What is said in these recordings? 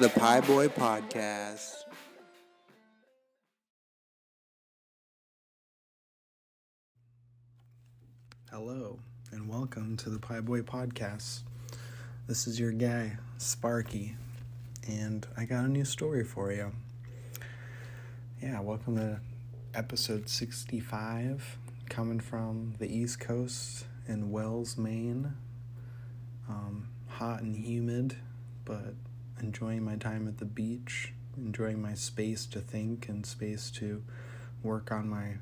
The Pie Boy Podcast. Hello, and welcome to the Pie Boy Podcast. This is your guy, Sparky, and I got a new story for you. Yeah, welcome to episode 65, coming from the East Coast in Wells, Maine. Um, hot and humid, but enjoying my time at the beach, enjoying my space to think and space to work on my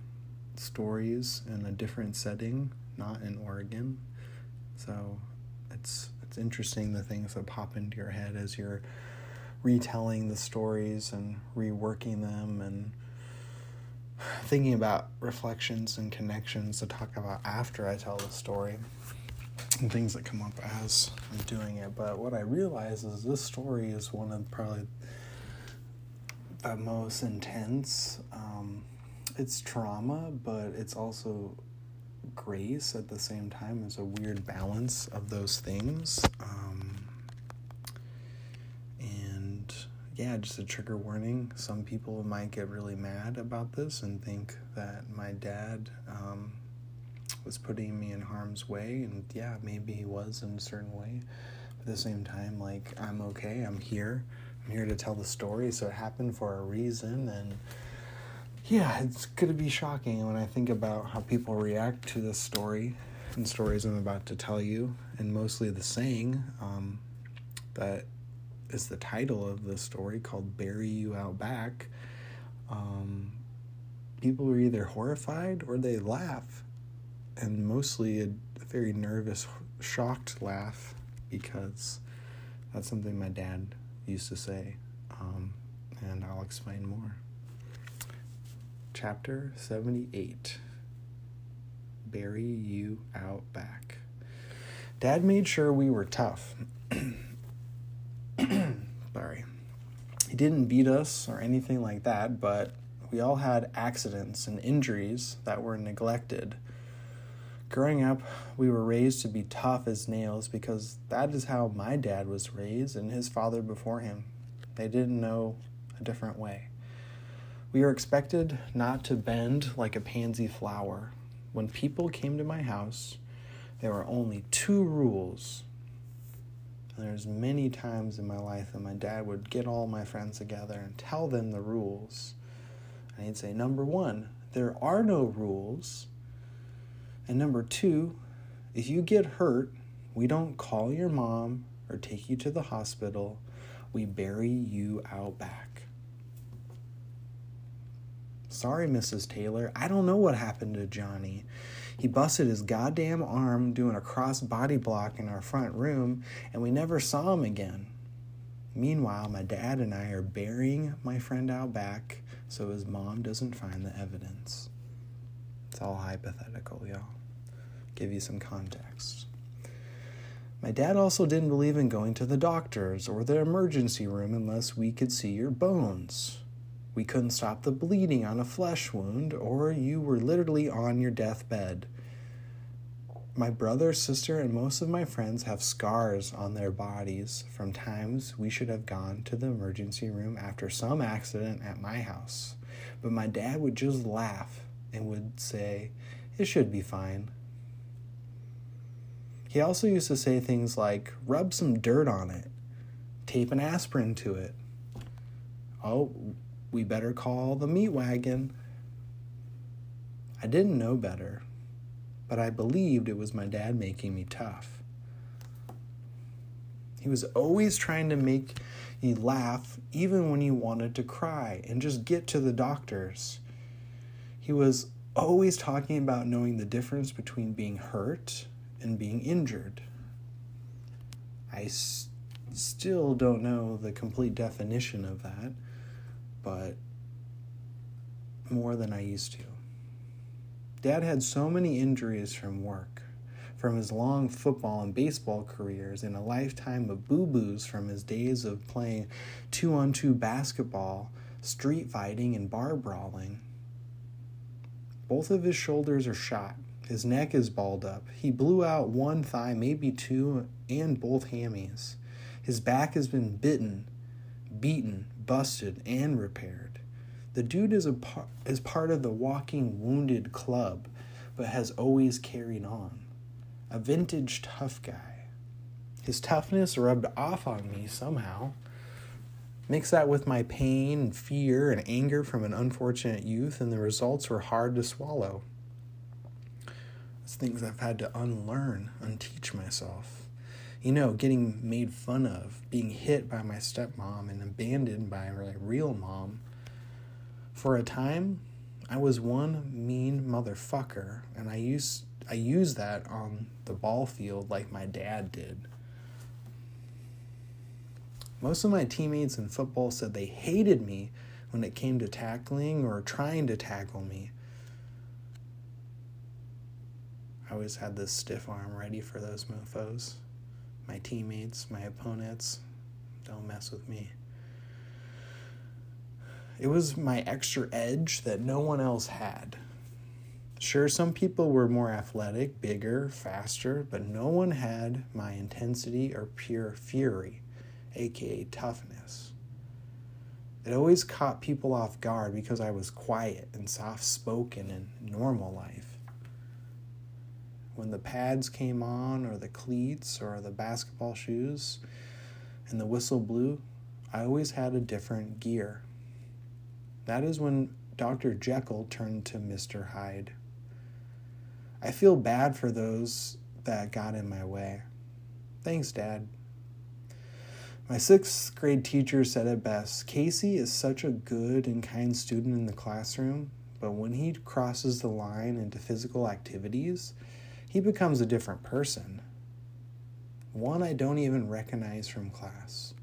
stories in a different setting, not in Oregon. So it's it's interesting the things that pop into your head as you're retelling the stories and reworking them and thinking about reflections and connections to talk about after I tell the story and things that come up as I'm doing it. But what I realize is this story is one of probably the most intense. Um, it's trauma, but it's also grace at the same time. It's a weird balance of those things. Um, and yeah, just a trigger warning. Some people might get really mad about this and think that my dad um, was putting me in harm's way. And yeah, maybe he was in a certain way. But at the same time, like, I'm okay. I'm here. I'm here to tell the story. So it happened for a reason. And yeah, it's to be shocking when I think about how people react to this story and stories I'm about to tell you, and mostly the saying um, that is the title of the story called Bury You Out Back. Um, people are either horrified or they laugh, and mostly a very nervous, shocked laugh because that's something my dad used to say, um, and I'll explain more. Chapter 78 Bury You Out Back. Dad made sure we were tough. Sorry. He didn't beat us or anything like that, but we all had accidents and injuries that were neglected. Growing up, we were raised to be tough as nails because that is how my dad was raised and his father before him. They didn't know a different way. We are expected not to bend like a pansy flower. When people came to my house, there were only two rules. And there's many times in my life that my dad would get all my friends together and tell them the rules. And he'd say, number one, there are no rules. And number two, if you get hurt, we don't call your mom or take you to the hospital. We bury you out back. Sorry, Mrs. Taylor. I don't know what happened to Johnny. He busted his goddamn arm doing a cross body block in our front room, and we never saw him again. Meanwhile, my dad and I are burying my friend out back so his mom doesn't find the evidence. It's all hypothetical, y'all. Give you some context. My dad also didn't believe in going to the doctors or the emergency room unless we could see your bones. We couldn't stop the bleeding on a flesh wound, or you were literally on your deathbed. My brother, sister, and most of my friends have scars on their bodies from times we should have gone to the emergency room after some accident at my house. But my dad would just laugh and would say, It should be fine. He also used to say things like, Rub some dirt on it, tape an aspirin to it. Oh, we better call the meat wagon. I didn't know better, but I believed it was my dad making me tough. He was always trying to make you laugh, even when you wanted to cry and just get to the doctors. He was always talking about knowing the difference between being hurt and being injured. I s- still don't know the complete definition of that but more than I used to. Dad had so many injuries from work, from his long football and baseball careers, and a lifetime of boo boos from his days of playing two on two basketball, street fighting, and bar brawling. Both of his shoulders are shot. His neck is balled up. He blew out one thigh, maybe two, and both hammies. His back has been bitten beaten, busted, and repaired. The dude is a par- is part of the walking wounded club, but has always carried on. A vintage tough guy. His toughness rubbed off on me somehow. Mix that with my pain and fear and anger from an unfortunate youth, and the results were hard to swallow. Things I've had to unlearn, unteach myself. You know, getting made fun of, being hit by my stepmom, and abandoned by my real mom. For a time, I was one mean motherfucker, and I used I used that on the ball field like my dad did. Most of my teammates in football said they hated me when it came to tackling or trying to tackle me. I always had this stiff arm ready for those mofos. My teammates, my opponents, don't mess with me. It was my extra edge that no one else had. Sure, some people were more athletic, bigger, faster, but no one had my intensity or pure fury aka toughness. It always caught people off guard because I was quiet and soft spoken in normal life. When the pads came on, or the cleats, or the basketball shoes, and the whistle blew, I always had a different gear. That is when Dr. Jekyll turned to Mr. Hyde. I feel bad for those that got in my way. Thanks, Dad. My sixth grade teacher said it best Casey is such a good and kind student in the classroom, but when he crosses the line into physical activities, he becomes a different person. One I don't even recognize from class.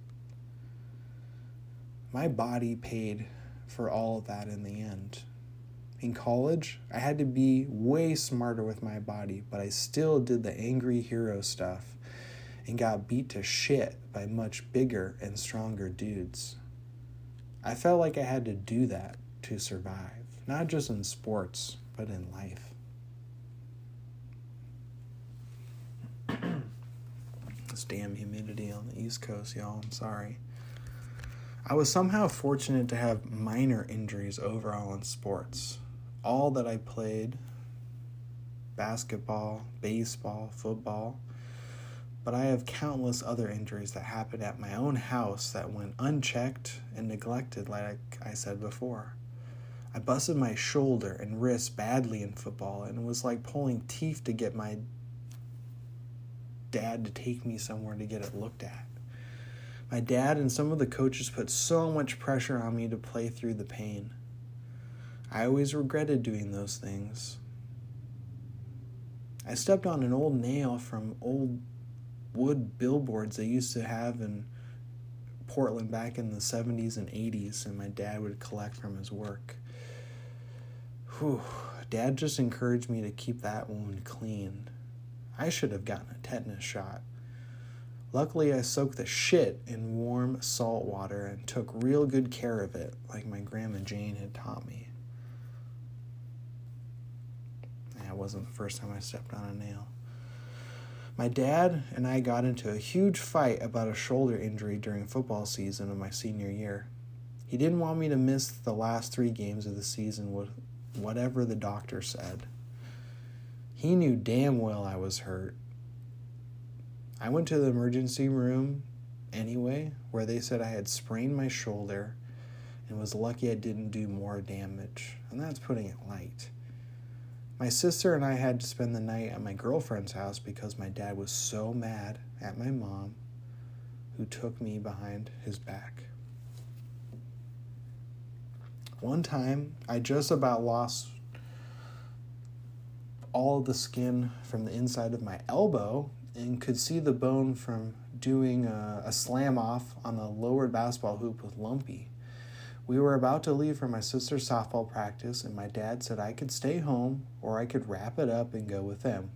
My body paid for all of that in the end. In college, I had to be way smarter with my body, but I still did the angry hero stuff and got beat to shit by much bigger and stronger dudes. I felt like I had to do that to survive, not just in sports, but in life. This damn humidity on the East Coast, y'all, I'm sorry. I was somehow fortunate to have minor injuries overall in sports. All that I played basketball, baseball, football but I have countless other injuries that happened at my own house that went unchecked and neglected, like I said before. I busted my shoulder and wrist badly in football, and it was like pulling teeth to get my dad to take me somewhere to get it looked at. My dad and some of the coaches put so much pressure on me to play through the pain. I always regretted doing those things. I stepped on an old nail from old wood billboards they used to have in Portland back in the 70s and 80s, and my dad would collect from his work. Whew. Dad just encouraged me to keep that wound clean. I should have gotten a tetanus shot. Luckily, I soaked the shit in warm salt water and took real good care of it, like my Grandma Jane had taught me. It wasn't the first time I stepped on a nail. My dad and I got into a huge fight about a shoulder injury during football season of my senior year. He didn't want me to miss the last three games of the season with whatever the doctor said. He knew damn well I was hurt. I went to the emergency room anyway, where they said I had sprained my shoulder and was lucky I didn't do more damage. And that's putting it light. My sister and I had to spend the night at my girlfriend's house because my dad was so mad at my mom who took me behind his back. One time, I just about lost all the skin from the inside of my elbow and could see the bone from doing a, a slam off on the lowered basketball hoop with Lumpy. We were about to leave for my sister's softball practice, and my dad said I could stay home or I could wrap it up and go with them.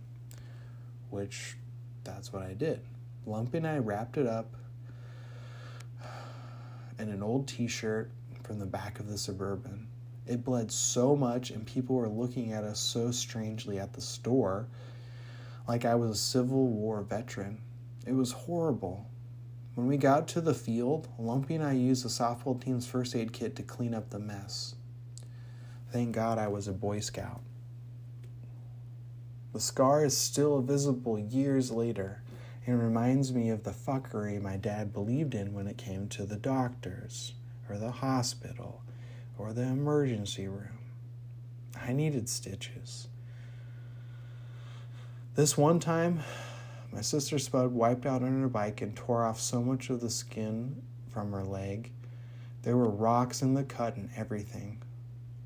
Which, that's what I did. Lumpy and I wrapped it up in an old t shirt from the back of the Suburban. It bled so much, and people were looking at us so strangely at the store, like I was a Civil War veteran. It was horrible. When we got to the field, Lumpy and I used the softball team's first aid kit to clean up the mess. Thank God I was a Boy Scout. The scar is still visible years later and reminds me of the fuckery my dad believed in when it came to the doctors, or the hospital, or the emergency room. I needed stitches. This one time, my sister Spud wiped out on her bike and tore off so much of the skin from her leg. There were rocks in the cut and everything.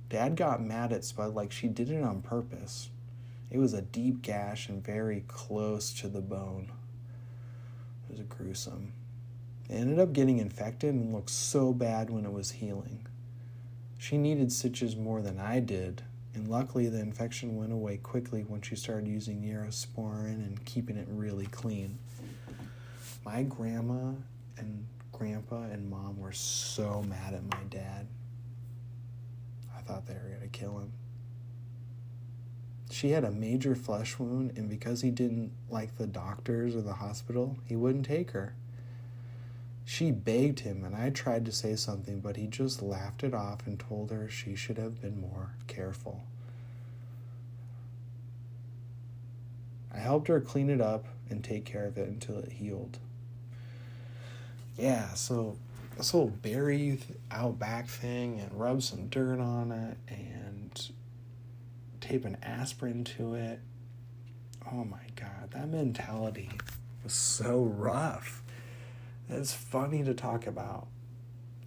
Dad got mad at Spud like she did it on purpose. It was a deep gash and very close to the bone. It was gruesome. It ended up getting infected and looked so bad when it was healing. She needed stitches more than I did, and luckily the infection went away quickly when she started using Neosporin and keeping it really clean. My grandma and grandpa and mom were so mad at my dad. I thought they were going to kill him. She had a major flesh wound, and because he didn't like the doctors or the hospital, he wouldn't take her. She begged him, and I tried to say something, but he just laughed it off and told her she should have been more careful. I helped her clean it up and take care of it until it healed. Yeah, so this whole bury out back thing and rub some dirt on it and tape an aspirin to it. Oh my god, that mentality was so rough. It's funny to talk about,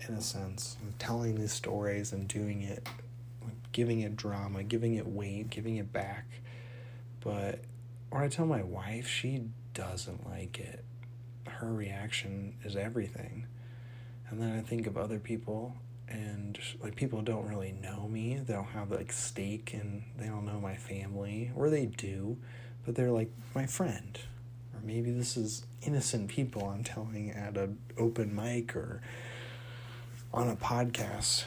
in a sense. telling these stories and doing it, giving it drama, giving it weight, giving it back. But when I tell my wife, she doesn't like it. Her reaction is everything. And then I think of other people and like people don't really know me. They don't have like stake and they don't know my family, or they do, but they're like my friend maybe this is innocent people I'm telling at an open mic or on a podcast.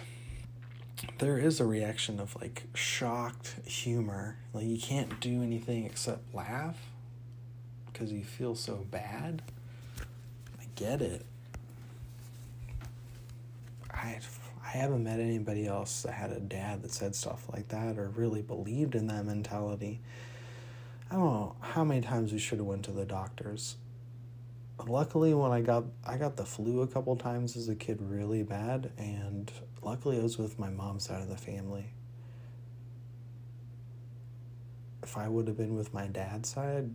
There is a reaction of like shocked humor. Like you can't do anything except laugh because you feel so bad. I get it. I I haven't met anybody else that had a dad that said stuff like that or really believed in that mentality. I don't know how many times we should have went to the doctors. Luckily, when I got I got the flu a couple times as a kid, really bad, and luckily it was with my mom's side of the family. If I would have been with my dad's side,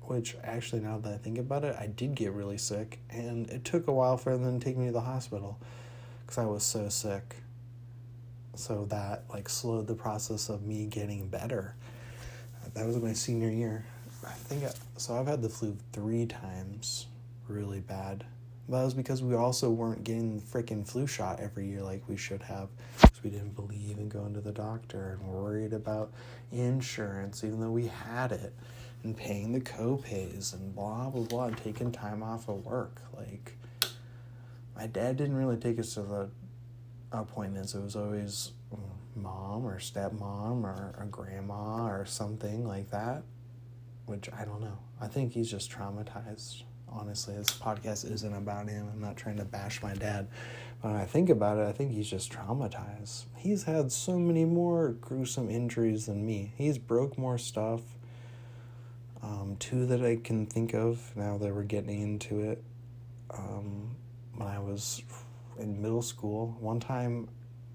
which actually now that I think about it, I did get really sick, and it took a while for them to take me to the hospital because I was so sick. So that like slowed the process of me getting better that was my senior year. I think so. I've had the flu three times, really bad. But that was because we also weren't getting the freaking flu shot every year like we should have. Because we didn't believe in going to the doctor and worried about insurance, even though we had it, and paying the co-pays and blah blah blah, and taking time off of work. Like, my dad didn't really take us to the appointments. It was always mom or stepmom or a grandma or something like that, which I don't know. I think he's just traumatized. Honestly, this podcast isn't about him. I'm not trying to bash my dad. But when I think about it, I think he's just traumatized. He's had so many more gruesome injuries than me. He's broke more stuff. Um, two that I can think of now that we're getting into it. Um, when I was in middle school, one time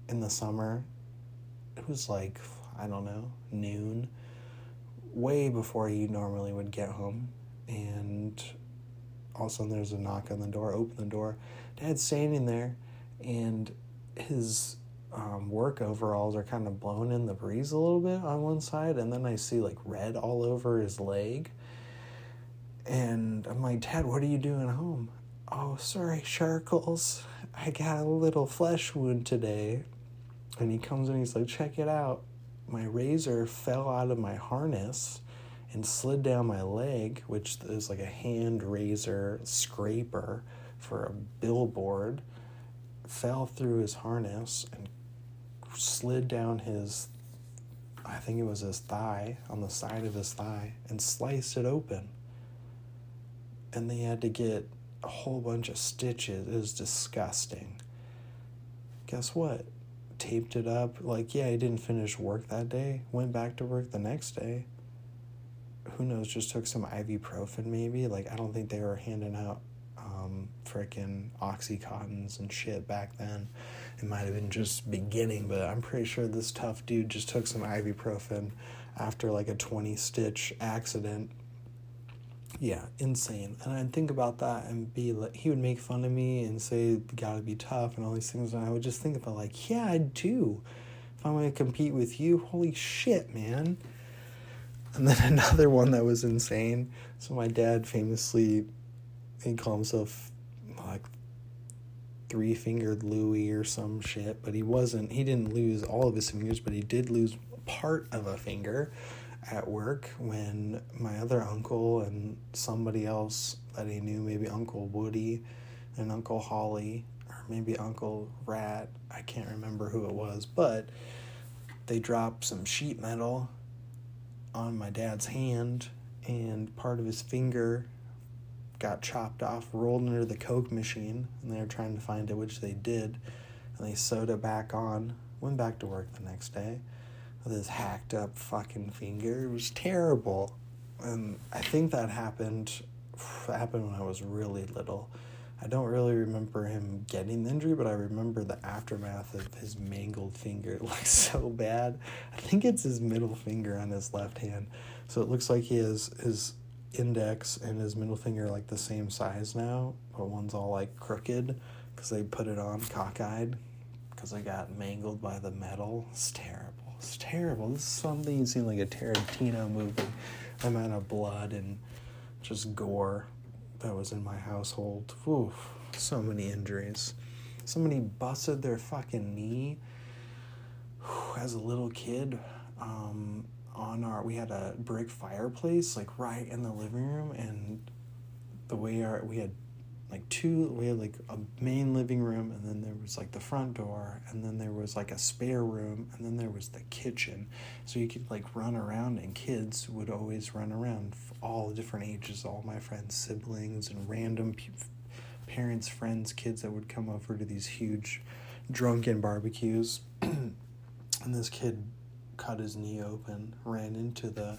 in the summer, it was like, I don't know, noon, way before he normally would get home. And all of a sudden there's a knock on the door, open the door. Dad's standing there, and his um, work overalls are kind of blown in the breeze a little bit on one side, and then I see like red all over his leg. And I'm like, Dad, what are you doing home? Oh, sorry, Sharkles. I got a little flesh wound today. And he comes in, he's like, check it out. My razor fell out of my harness and slid down my leg, which is like a hand razor scraper for a billboard, fell through his harness and slid down his, I think it was his thigh, on the side of his thigh, and sliced it open. And they had to get a whole bunch of stitches. It was disgusting. Guess what? Taped it up. Like, yeah, he didn't finish work that day. Went back to work the next day. Who knows? Just took some ibuprofen, maybe. Like, I don't think they were handing out um, freaking Oxycontins and shit back then. It might have been just beginning, but I'm pretty sure this tough dude just took some ibuprofen after like a 20 stitch accident. Yeah, insane. And I'd think about that and be like, he would make fun of me and say, you gotta be tough and all these things. And I would just think about, like, yeah, I do. If I'm gonna compete with you, holy shit, man. And then another one that was insane. So my dad famously, he called himself like three fingered Louie or some shit, but he wasn't, he didn't lose all of his fingers, but he did lose part of a finger at work when my other uncle and somebody else that he knew, maybe Uncle Woody and Uncle Holly, or maybe Uncle Rat, I can't remember who it was, but they dropped some sheet metal on my dad's hand and part of his finger got chopped off, rolled under the Coke machine, and they were trying to find it, which they did. And they sewed it back on, went back to work the next day with his hacked up fucking finger. It was terrible. And I think that happened happened when I was really little. I don't really remember him getting the injury, but I remember the aftermath of his mangled finger. It looks so bad. I think it's his middle finger on his left hand. So it looks like he has his index and his middle finger like the same size now, but one's all like crooked because they put it on cockeyed because I got mangled by the metal. It's terrible. It's terrible. This is something you see like a Tarantino movie. amount of blood and just gore that was in my household. Oof, so many injuries. Somebody busted their fucking knee as a little kid. Um, on our, we had a brick fireplace like right in the living room, and the way our we had like two we had like a main living room and then there was like the front door and then there was like a spare room and then there was the kitchen. So you could like run around and kids would always run around all different ages all my friends siblings and random pe- parents friends kids that would come over to these huge drunken barbecues. And this kid cut his knee open ran into the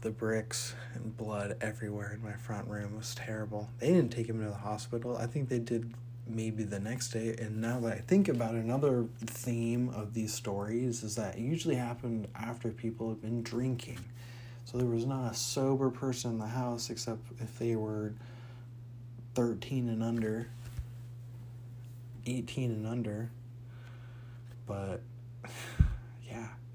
the bricks and blood everywhere in my front room was terrible. They didn't take him to the hospital. I think they did maybe the next day. And now that I think about it, another theme of these stories is that it usually happened after people have been drinking. So there was not a sober person in the house except if they were 13 and under, 18 and under. But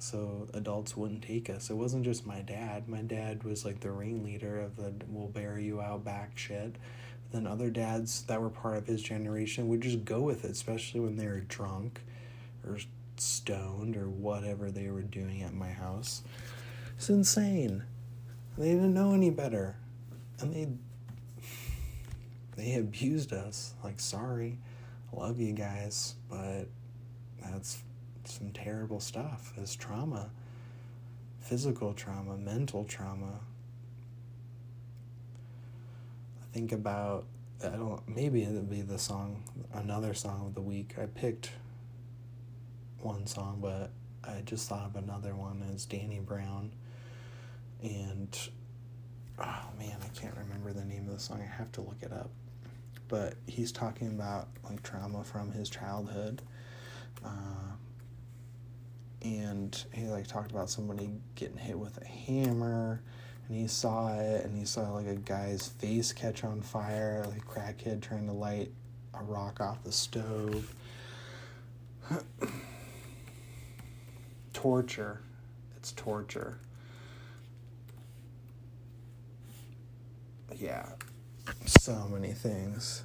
so adults wouldn't take us. It wasn't just my dad. My dad was like the ringleader of the we'll bury you out back shit. Then other dads that were part of his generation would just go with it, especially when they were drunk or stoned or whatever they were doing at my house. It's insane. They didn't know any better. And they they abused us. Like sorry. Love you guys, but that's some terrible stuff as trauma physical trauma, mental trauma. I think about I don't maybe it'd be the song another song of the week. I picked one song, but I just thought of another one as Danny Brown. And oh man, I can't remember the name of the song. I have to look it up. But he's talking about like trauma from his childhood. Uh, and he like talked about somebody getting hit with a hammer and he saw it and he saw like a guy's face catch on fire like a crackhead trying to light a rock off the stove. Torture. It's torture. Yeah. So many things.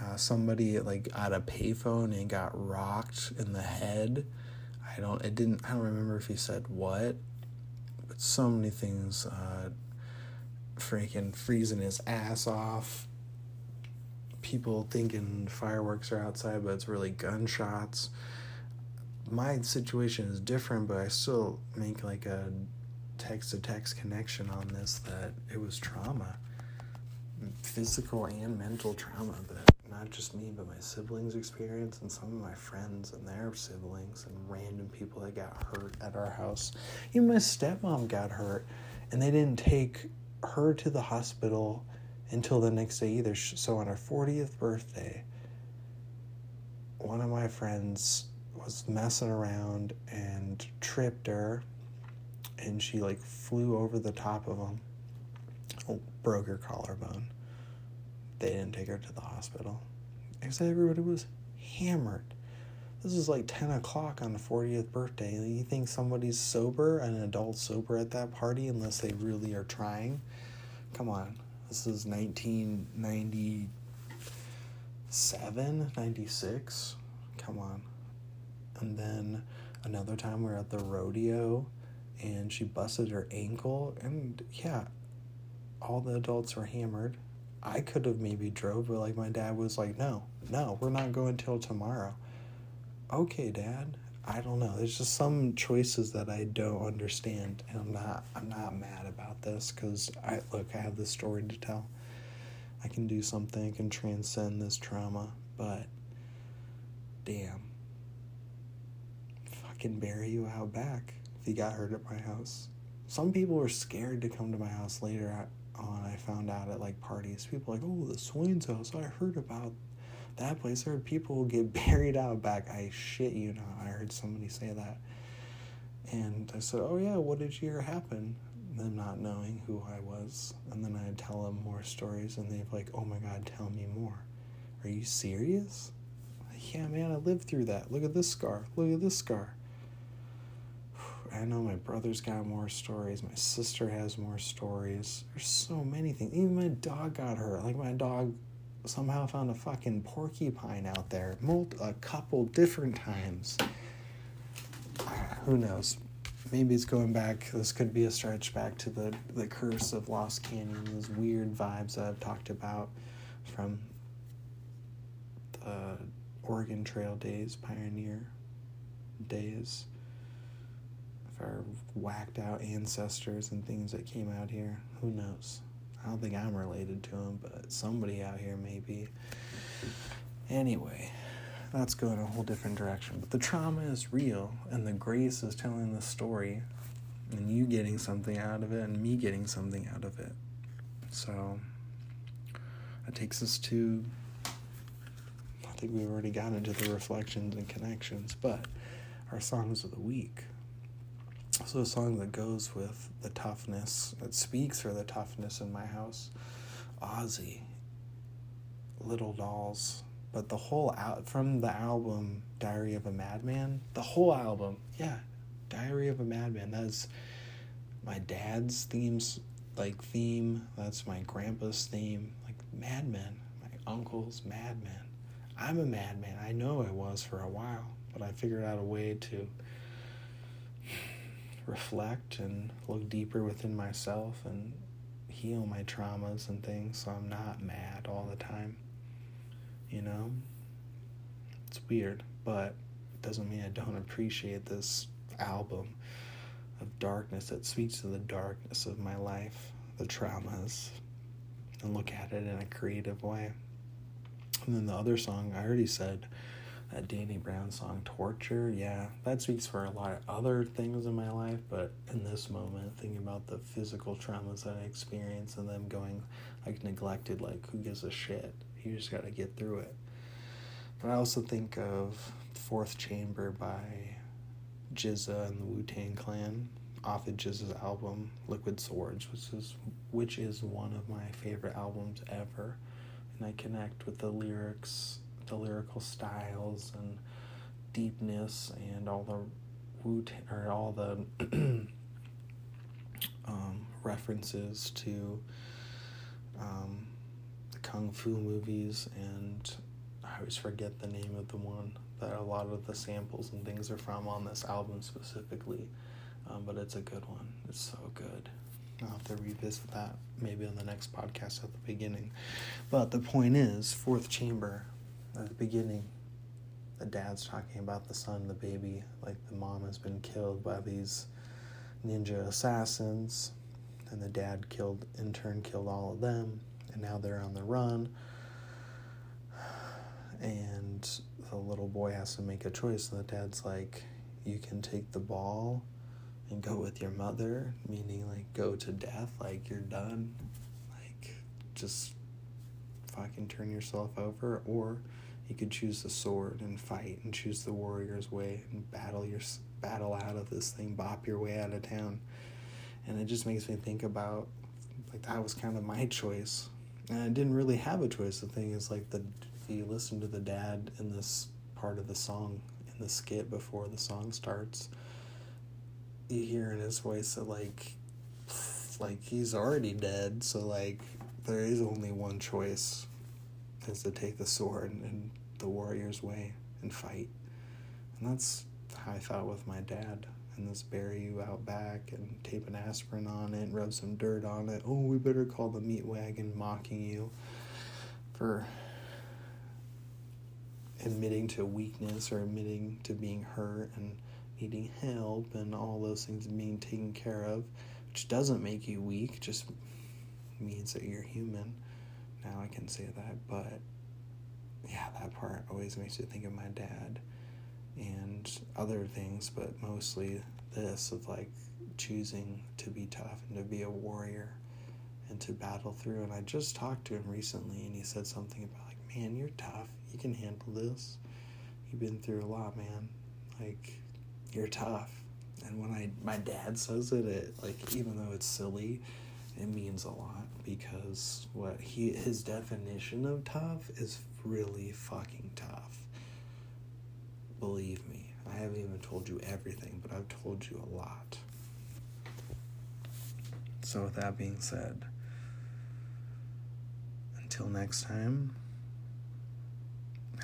Uh, somebody like at a payphone and got rocked in the head I don't. It didn't. I don't remember if he said what, but so many things. Uh, freaking freezing his ass off. People thinking fireworks are outside, but it's really gunshots. My situation is different, but I still make like a text to text connection on this that it was trauma. physical and mental trauma that not just me but my siblings experience and some of my friends and their siblings and random people that got hurt at our house. Even my stepmom got hurt and they didn't take her to the hospital until the next day either. So on her 40th birthday one of my friends was messing around and tripped her and she like flew over the top of him oh, broke her collarbone they didn't take her to the hospital. Because everybody was hammered. This is like 10 o'clock on the 40th birthday. You think somebody's sober an adult sober at that party unless they really are trying? Come on. This is 1997 96 come on. And then another time we are at the rodeo and she busted her ankle and yeah all the adults were hammered i could have maybe drove but like my dad was like no no we're not going till tomorrow. Okay dad i don't know. There's just some choices that i don't understand and i'm not i'm not mad about this because i look i have this story to tell. I can do something i can transcend this trauma but damn. Fucking bury you out back if you got hurt at my house. Some people were scared to come to my house later on. I found out at like parties. People like, oh, the Swain's house. I heard about that place. I heard people get buried out back. I shit you not. I heard somebody say that. And I said, oh, yeah, what did you hear happen? Them not knowing who I was. And then I'd tell them more stories, and they'd like, oh my God, tell me more. Are you serious? Yeah, man, I lived through that. Look at this scar. Look at this scar. I know my brother's got more stories. My sister has more stories. There's so many things. Even my dog got hurt. Like my dog somehow found a fucking porcupine out there, a couple different times. Uh, who knows? Maybe it's going back. This could be a stretch back to the the curse of Lost Canyon. Those weird vibes I've talked about from the Oregon Trail days, pioneer days our whacked out ancestors and things that came out here. Who knows? I don't think I'm related to them, but somebody out here may be. Anyway, that's going a whole different direction. But the trauma is real, and the grace is telling the story, and you getting something out of it, and me getting something out of it. So, that takes us to. I think we've already got into the reflections and connections, but our songs of the week so a song that goes with the toughness, that speaks for the toughness in my house, Ozzy, Little Dolls, but the whole out from the album Diary of a Madman, the whole album, yeah, Diary of a Madman. That's my dad's themes, like theme. That's my grandpa's theme, like Madman. My uncle's Madman. I'm a madman. I know I was for a while, but I figured out a way to reflect and look deeper within myself and heal my traumas and things so I'm not mad all the time. You know? It's weird, but it doesn't mean I don't appreciate this album of darkness that speaks to the darkness of my life, the traumas, and look at it in a creative way. And then the other song I already said that Danny Brown song Torture, yeah, that speaks for a lot of other things in my life, but in this moment, thinking about the physical traumas that I experienced and them going like neglected, like who gives a shit? You just gotta get through it. But I also think of Fourth Chamber by GZA and the Wu Tang Clan off of GZA's album Liquid Swords, which is which is one of my favorite albums ever. And I connect with the lyrics the lyrical styles and deepness and all the woot or all the um, references to um, the kung fu movies and I always forget the name of the one that a lot of the samples and things are from on this album specifically. Um, but it's a good one. It's so good. I'll have to revisit that maybe on the next podcast at the beginning. But the point is, Fourth Chamber at the beginning, the dad's talking about the son, the baby, like the mom has been killed by these ninja assassins, and the dad killed, in turn, killed all of them. and now they're on the run. And the little boy has to make a choice, and the dad's like, You can take the ball and go with your mother, meaning like go to death, like you're done, like just fucking turn yourself over, or you could choose the sword and fight and choose the warrior's way and battle your battle out of this thing, bop your way out of town. And it just makes me think about like that was kind of my choice. And I didn't really have a choice. The thing is like the if you listen to the dad in this part of the song in the skit before the song starts, you hear in his voice that like like he's already dead, so like there is only one choice is to take the sword and the warrior's way and fight. And that's how I thought with my dad. And this bury you out back and tape an aspirin on it, and rub some dirt on it. Oh, we better call the meat wagon mocking you for admitting to weakness or admitting to being hurt and needing help and all those things being taken care of, which doesn't make you weak, just means that you're human. Now I can say that, but yeah, that part always makes me think of my dad and other things, but mostly this of like choosing to be tough and to be a warrior and to battle through. And I just talked to him recently and he said something about like, man, you're tough. You can handle this. You've been through a lot, man. Like, you're tough. And when I my dad says it, it like even though it's silly, it means a lot because what he his definition of tough is really fucking tough. Believe me, I haven't even told you everything, but I've told you a lot. So, with that being said, until next time,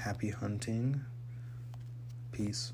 happy hunting. Peace.